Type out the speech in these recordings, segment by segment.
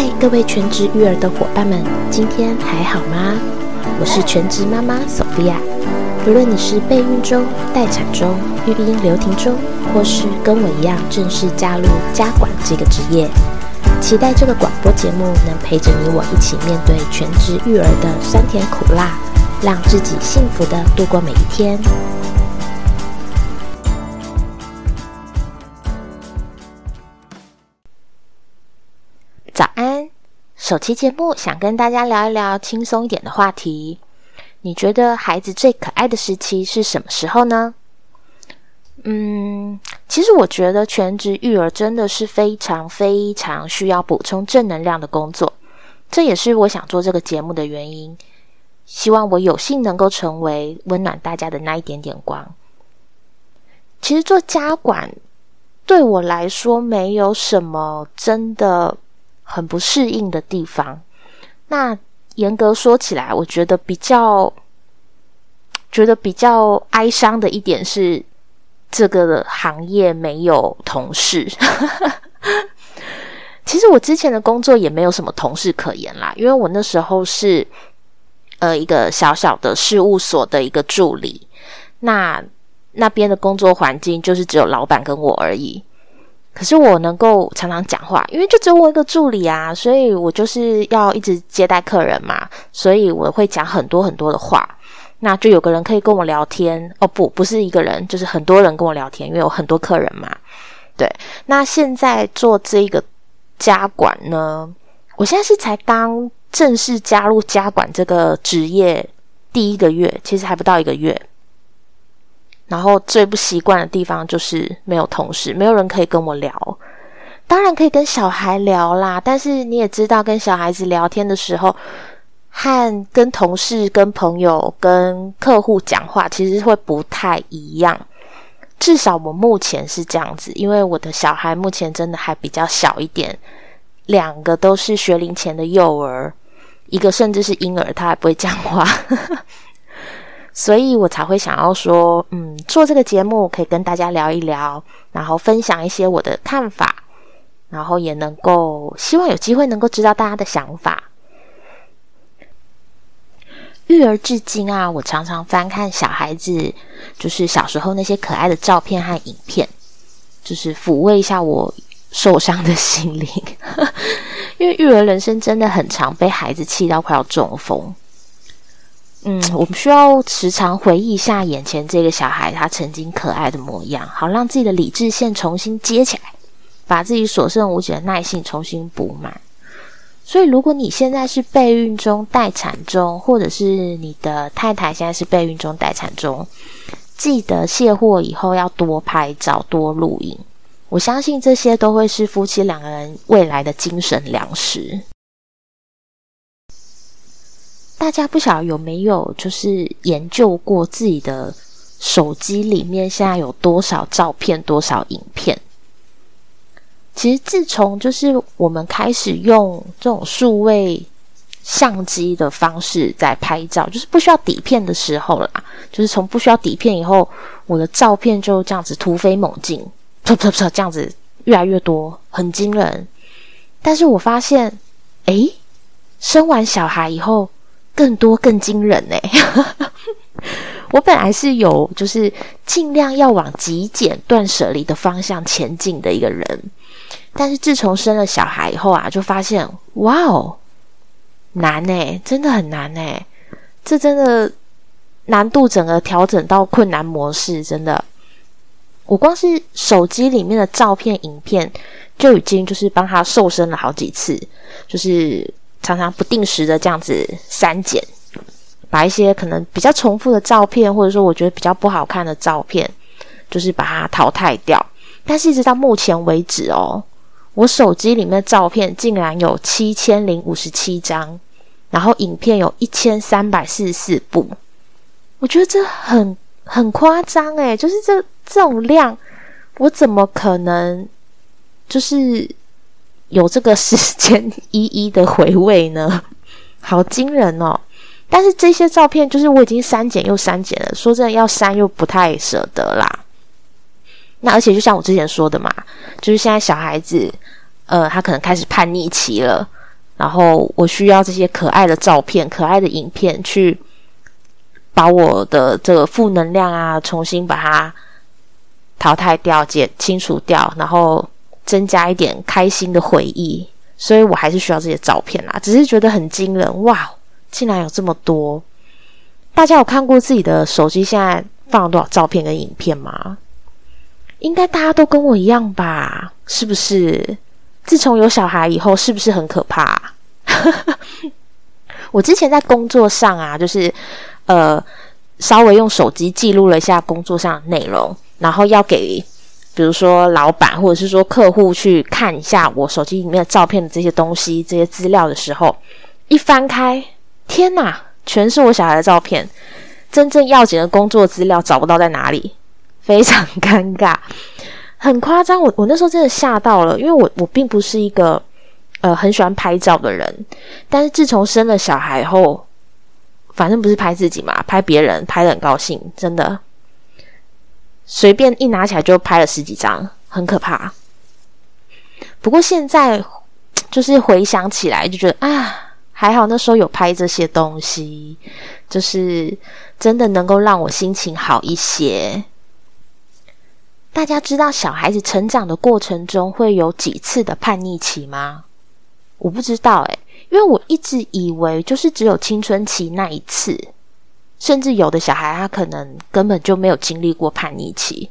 嗨，各位全职育儿的伙伴们，今天还好吗？我是全职妈妈 Sophia。无论你是备孕中、待产中、育婴留停中，或是跟我一样正式加入家管这个职业，期待这个广播节目能陪着你我一起面对全职育儿的酸甜苦辣，让自己幸福的度过每一天。首期节目想跟大家聊一聊轻松一点的话题。你觉得孩子最可爱的时期是什么时候呢？嗯，其实我觉得全职育儿真的是非常非常需要补充正能量的工作，这也是我想做这个节目的原因。希望我有幸能够成为温暖大家的那一点点光。其实做家管对我来说没有什么真的很不适应的地方。那。严格说起来，我觉得比较觉得比较哀伤的一点是，这个行业没有同事。其实我之前的工作也没有什么同事可言啦，因为我那时候是呃一个小小的事务所的一个助理，那那边的工作环境就是只有老板跟我而已。可是我能够常常讲话，因为就只有我一个助理啊，所以我就是要一直接待客人嘛，所以我会讲很多很多的话。那就有个人可以跟我聊天哦，不，不是一个人，就是很多人跟我聊天，因为有很多客人嘛。对，那现在做这个家管呢，我现在是才刚正式加入家管这个职业第一个月，其实还不到一个月。然后最不习惯的地方就是没有同事，没有人可以跟我聊。当然可以跟小孩聊啦，但是你也知道，跟小孩子聊天的时候，和跟同事、跟朋友、跟客户讲话，其实会不太一样。至少我目前是这样子，因为我的小孩目前真的还比较小一点，两个都是学龄前的幼儿，一个甚至是婴儿，他还不会讲话。所以我才会想要说，嗯，做这个节目可以跟大家聊一聊，然后分享一些我的看法，然后也能够希望有机会能够知道大家的想法。育儿至今啊，我常常翻看小孩子，就是小时候那些可爱的照片和影片，就是抚慰一下我受伤的心灵。因为育儿人生真的很长，被孩子气到快要中风。嗯，我们需要时常回忆一下眼前这个小孩他曾经可爱的模样，好让自己的理智线重新接起来，把自己所剩无几的耐性重新补满。所以，如果你现在是备孕中、待产中，或者是你的太太现在是备孕中、待产中，记得卸货以后要多拍照、多录影。我相信这些都会是夫妻两个人未来的精神粮食。大家不晓得有没有就是研究过自己的手机里面现在有多少照片、多少影片？其实自从就是我们开始用这种数位相机的方式在拍照，就是不需要底片的时候啦，就是从不需要底片以后，我的照片就这样子突飞猛进，噗噗噗这样子越来越多，很惊人。但是我发现，诶，生完小孩以后。更多更惊人呢！我本来是有就是尽量要往极简断舍离的方向前进的一个人，但是自从生了小孩以后啊，就发现哇哦，难呢，真的很难呢。这真的难度整个调整到困难模式，真的。我光是手机里面的照片、影片就已经就是帮他瘦身了好几次，就是。常常不定时的这样子删减，把一些可能比较重复的照片，或者说我觉得比较不好看的照片，就是把它淘汰掉。但是一直到目前为止哦，我手机里面的照片竟然有七千零五十七张，然后影片有一千三百四十四部。我觉得这很很夸张诶，就是这这种量，我怎么可能就是？有这个时间一一的回味呢，好惊人哦！但是这些照片就是我已经删减又删减了，说真的要删又不太舍得啦。那而且就像我之前说的嘛，就是现在小孩子，呃，他可能开始叛逆期了，然后我需要这些可爱的照片、可爱的影片，去把我的这个负能量啊，重新把它淘汰掉、解清除掉，然后增加一点开心的回忆。所以我还是需要这些照片啦，只是觉得很惊人哇，竟然有这么多！大家有看过自己的手机现在放了多少照片跟影片吗？应该大家都跟我一样吧？是不是？自从有小孩以后，是不是很可怕？我之前在工作上啊，就是呃，稍微用手机记录了一下工作上的内容，然后要给比如说老板或者是说客户去看一下我手机里面的照片的这些东西、这些资料的时候，一翻开，天哪，全是我小孩的照片，真正要紧的工作资料找不到在哪里，非常尴尬。很夸张，我 我那时候真的吓到了，因为我我并不是一个呃很喜欢拍照的人，但是自从生了小孩后，反正不是拍自己嘛，拍别人拍的很高兴，真的随便一拿起来就拍了十几张，很可怕。不过现在就是回想起来，就觉得啊，还好那时候有拍这些东西，就是真的能够让我心情好一些。大家知道小孩子成长的过程中会有几次的叛逆期吗？我不知道诶，因为我一直以为就是只有青春期那一次，甚至有的小孩他可能根本就没有经历过叛逆期，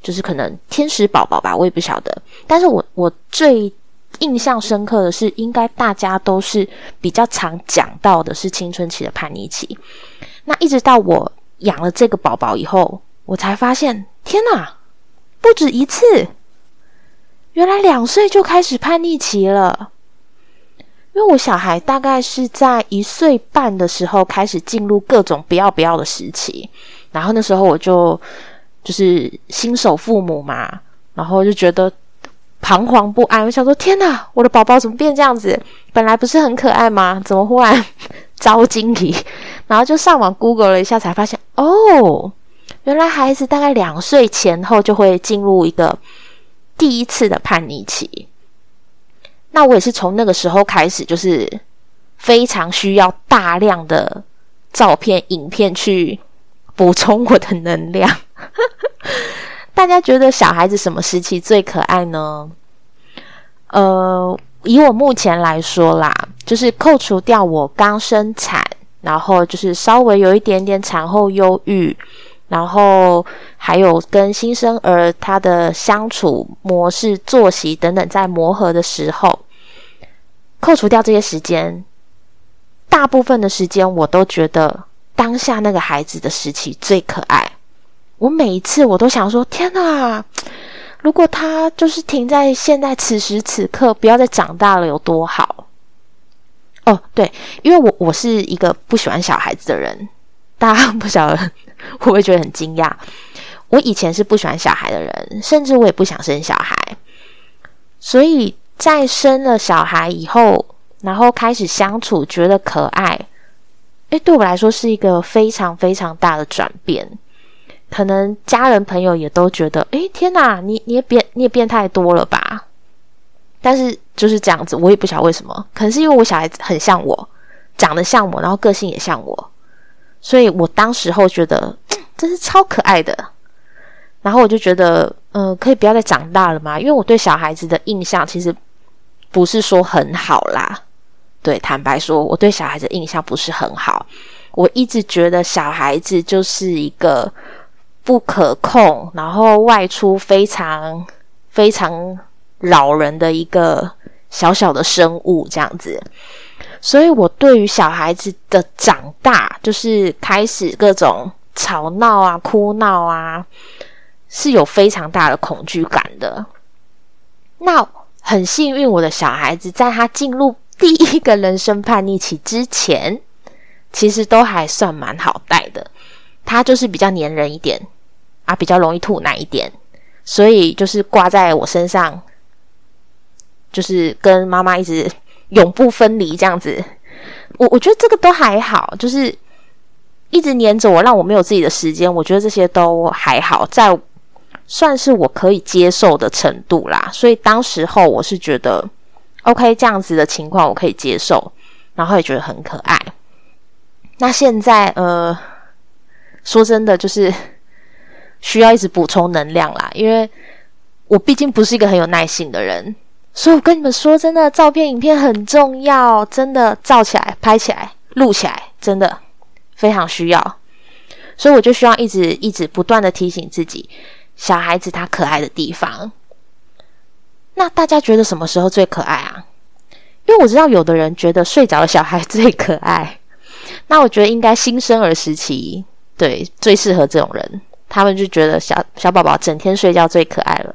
就是可能天使宝宝吧，我也不晓得。但是我我最印象深刻的是，应该大家都是比较常讲到的是青春期的叛逆期。那一直到我养了这个宝宝以后，我才发现，天哪！不止一次，原来两岁就开始叛逆期了。因为我小孩大概是在一岁半的时候开始进入各种不要不要的时期，然后那时候我就就是新手父母嘛，然后就觉得彷徨不安，我想说天哪，我的宝宝怎么变这样子？本来不是很可爱吗？怎么忽然遭惊离？然后就上网 Google 了一下，才发现哦。原来孩子大概两岁前后就会进入一个第一次的叛逆期，那我也是从那个时候开始，就是非常需要大量的照片、影片去补充我的能量。大家觉得小孩子什么时期最可爱呢？呃，以我目前来说啦，就是扣除掉我刚生产，然后就是稍微有一点点产后忧郁。然后还有跟新生儿他的相处模式、作息等等，在磨合的时候，扣除掉这些时间，大部分的时间我都觉得当下那个孩子的时期最可爱。我每一次我都想说：天哪！如果他就是停在现在此时此刻，不要再长大了，有多好？哦，对，因为我我是一个不喜欢小孩子的人，大家不晓得。会不会觉得很惊讶？我以前是不喜欢小孩的人，甚至我也不想生小孩。所以在生了小孩以后，然后开始相处，觉得可爱。诶，对我来说是一个非常非常大的转变。可能家人朋友也都觉得，诶，天哪，你你也变你也变太多了吧？但是就是这样子，我也不晓得为什么。可能是因为我小孩子很像我，长得像我，然后个性也像我。所以我当时候觉得 真是超可爱的，然后我就觉得，嗯，可以不要再长大了嘛？因为我对小孩子的印象其实不是说很好啦。对，坦白说，我对小孩子印象不是很好。我一直觉得小孩子就是一个不可控，然后外出非常非常扰人的一个小小的生物，这样子。所以，我对于小孩子的长大，就是开始各种吵闹啊、哭闹啊，是有非常大的恐惧感的。那很幸运，我的小孩子在他进入第一个人生叛逆期之前，其实都还算蛮好带的。他就是比较黏人一点啊，比较容易吐奶一点，所以就是挂在我身上，就是跟妈妈一直。永不分离这样子，我我觉得这个都还好，就是一直黏着我，让我没有自己的时间。我觉得这些都还好，在算是我可以接受的程度啦。所以当时候我是觉得 OK，这样子的情况我可以接受，然后也觉得很可爱。那现在呃，说真的，就是需要一直补充能量啦，因为我毕竟不是一个很有耐性的人，所以我跟你们说，真的，照片、影片很重要，真的，照起来、拍起来、录起来，真的非常需要。所以我就需要一直、一直不断的提醒自己，小孩子他可爱的地方。那大家觉得什么时候最可爱啊？因为我知道有的人觉得睡着的小孩最可爱。那我觉得应该新生儿时期，对，最适合这种人，他们就觉得小小宝宝整天睡觉最可爱了。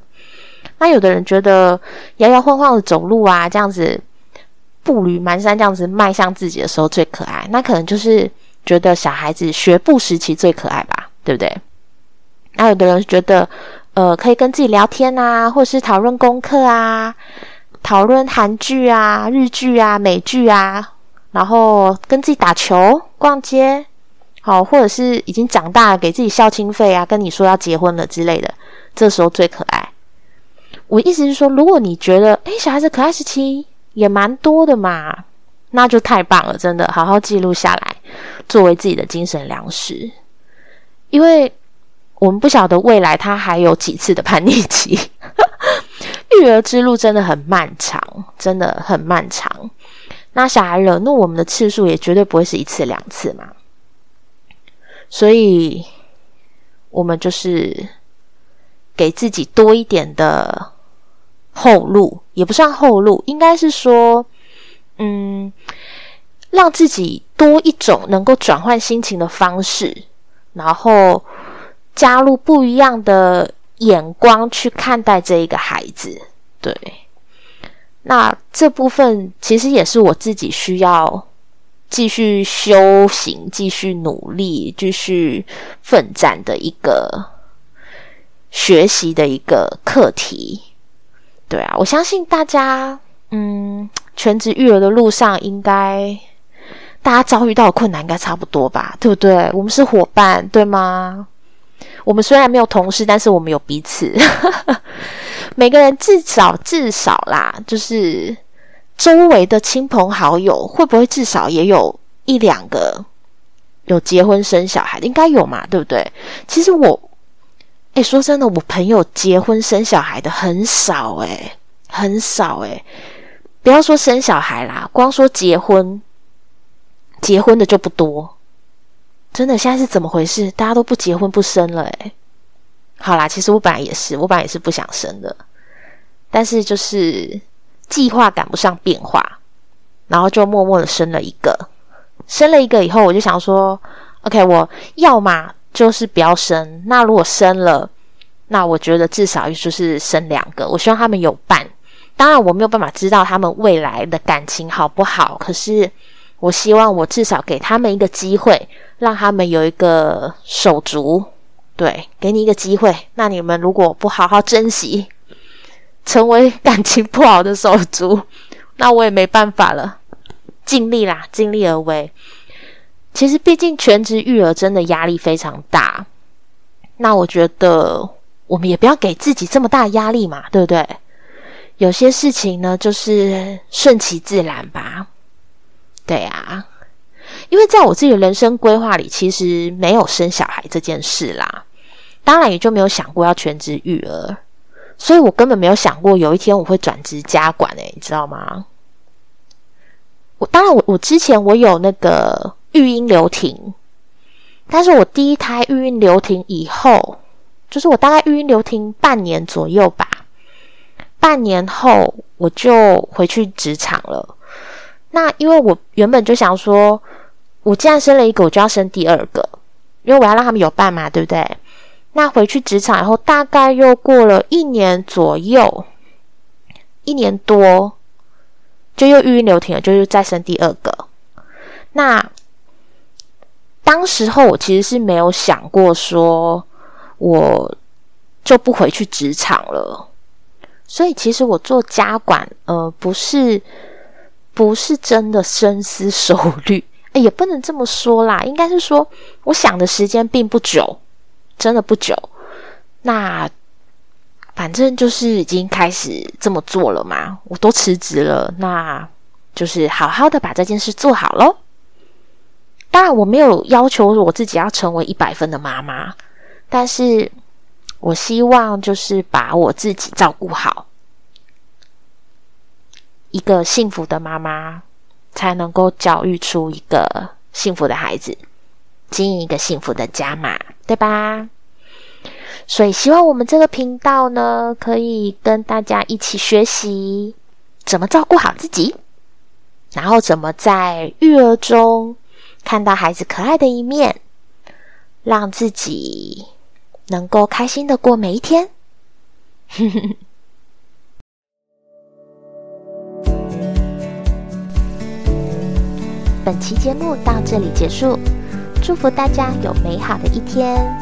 那有的人觉得摇摇晃晃的走路啊，这样子步履蹒跚，这样子迈向自己的时候最可爱。那可能就是觉得小孩子学步时期最可爱吧，对不对？那有的人觉得，呃，可以跟自己聊天啊，或是讨论功课啊，讨论韩剧啊、日剧啊、美剧啊。然后跟自己打球、逛街，好，或者是已经长大了，给自己孝亲费啊，跟你说要结婚了之类的，这时候最可爱。我意思是说，如果你觉得，哎，小孩子可爱时期也蛮多的嘛，那就太棒了，真的，好好记录下来，作为自己的精神粮食。因为我们不晓得未来他还有几次的叛逆期，育儿之路真的很漫长，真的很漫长。那小孩惹怒我们的次数也绝对不会是一次两次嘛，所以我们就是给自己多一点的后路，也不算后路，应该是说，嗯，让自己多一种能够转换心情的方式，然后加入不一样的眼光去看待这一个孩子，对。那这部分其实也是我自己需要继续修行、继续努力、继续奋战的一个学习的一个课题。对啊，我相信大家，嗯，全职育儿的路上，应该大家遭遇到的困难应该差不多吧？对不对？我们是伙伴，对吗？我们虽然没有同事，但是我们有彼此。每个人至少至少啦，就是周围的亲朋好友，会不会至少也有一两个有结婚生小孩的？应该有嘛，对不对？其实我，哎，说真的，我朋友结婚生小孩的很少，哎，很少，哎，不要说生小孩啦，光说结婚，结婚的就不多。真的，现在是怎么回事？大家都不结婚不生了，哎。好啦，其实我本来也是，我本来也是不想生的，但是就是计划赶不上变化，然后就默默的生了一个。生了一个以后，我就想说，OK，我要嘛就是不要生。那如果生了，那我觉得至少就是生两个。我希望他们有伴。当然，我没有办法知道他们未来的感情好不好，可是我希望我至少给他们一个机会，让他们有一个手足。对，给你一个机会。那你们如果不好好珍惜，成为感情不好的手足，那我也没办法了。尽力啦，尽力而为。其实，毕竟全职育儿真的压力非常大。那我觉得，我们也不要给自己这么大压力嘛，对不对？有些事情呢，就是顺其自然吧。对啊，因为在我自己的人生规划里，其实没有生小孩这件事啦。当然也就没有想过要全职育儿，所以我根本没有想过有一天我会转职家管诶，你知道吗？我当然我我之前我有那个育婴留停，但是我第一胎育婴留停以后，就是我大概育婴留停半年左右吧，半年后我就回去职场了。那因为我原本就想说，我既然生了一个，我就要生第二个，因为我要让他们有伴嘛，对不对？那回去职场以后，大概又过了一年左右，一年多，就又育孕流停了，就是再生第二个。那当时候我其实是没有想过说，我就不回去职场了。所以其实我做家管，呃，不是不是真的深思熟虑，哎，也不能这么说啦，应该是说，我想的时间并不久。真的不久，那反反正就是已经开始这么做了嘛，我都辞职了，那就是好好的把这件事做好喽。当然，我没有要求我自己要成为一百分的妈妈，但是我希望就是把我自己照顾好，一个幸福的妈妈才能够教育出一个幸福的孩子，经营一个幸福的家嘛，对吧？所以，希望我们这个频道呢，可以跟大家一起学习怎么照顾好自己，然后怎么在育儿中看到孩子可爱的一面，让自己能够开心的过每一天。本期节目到这里结束，祝福大家有美好的一天。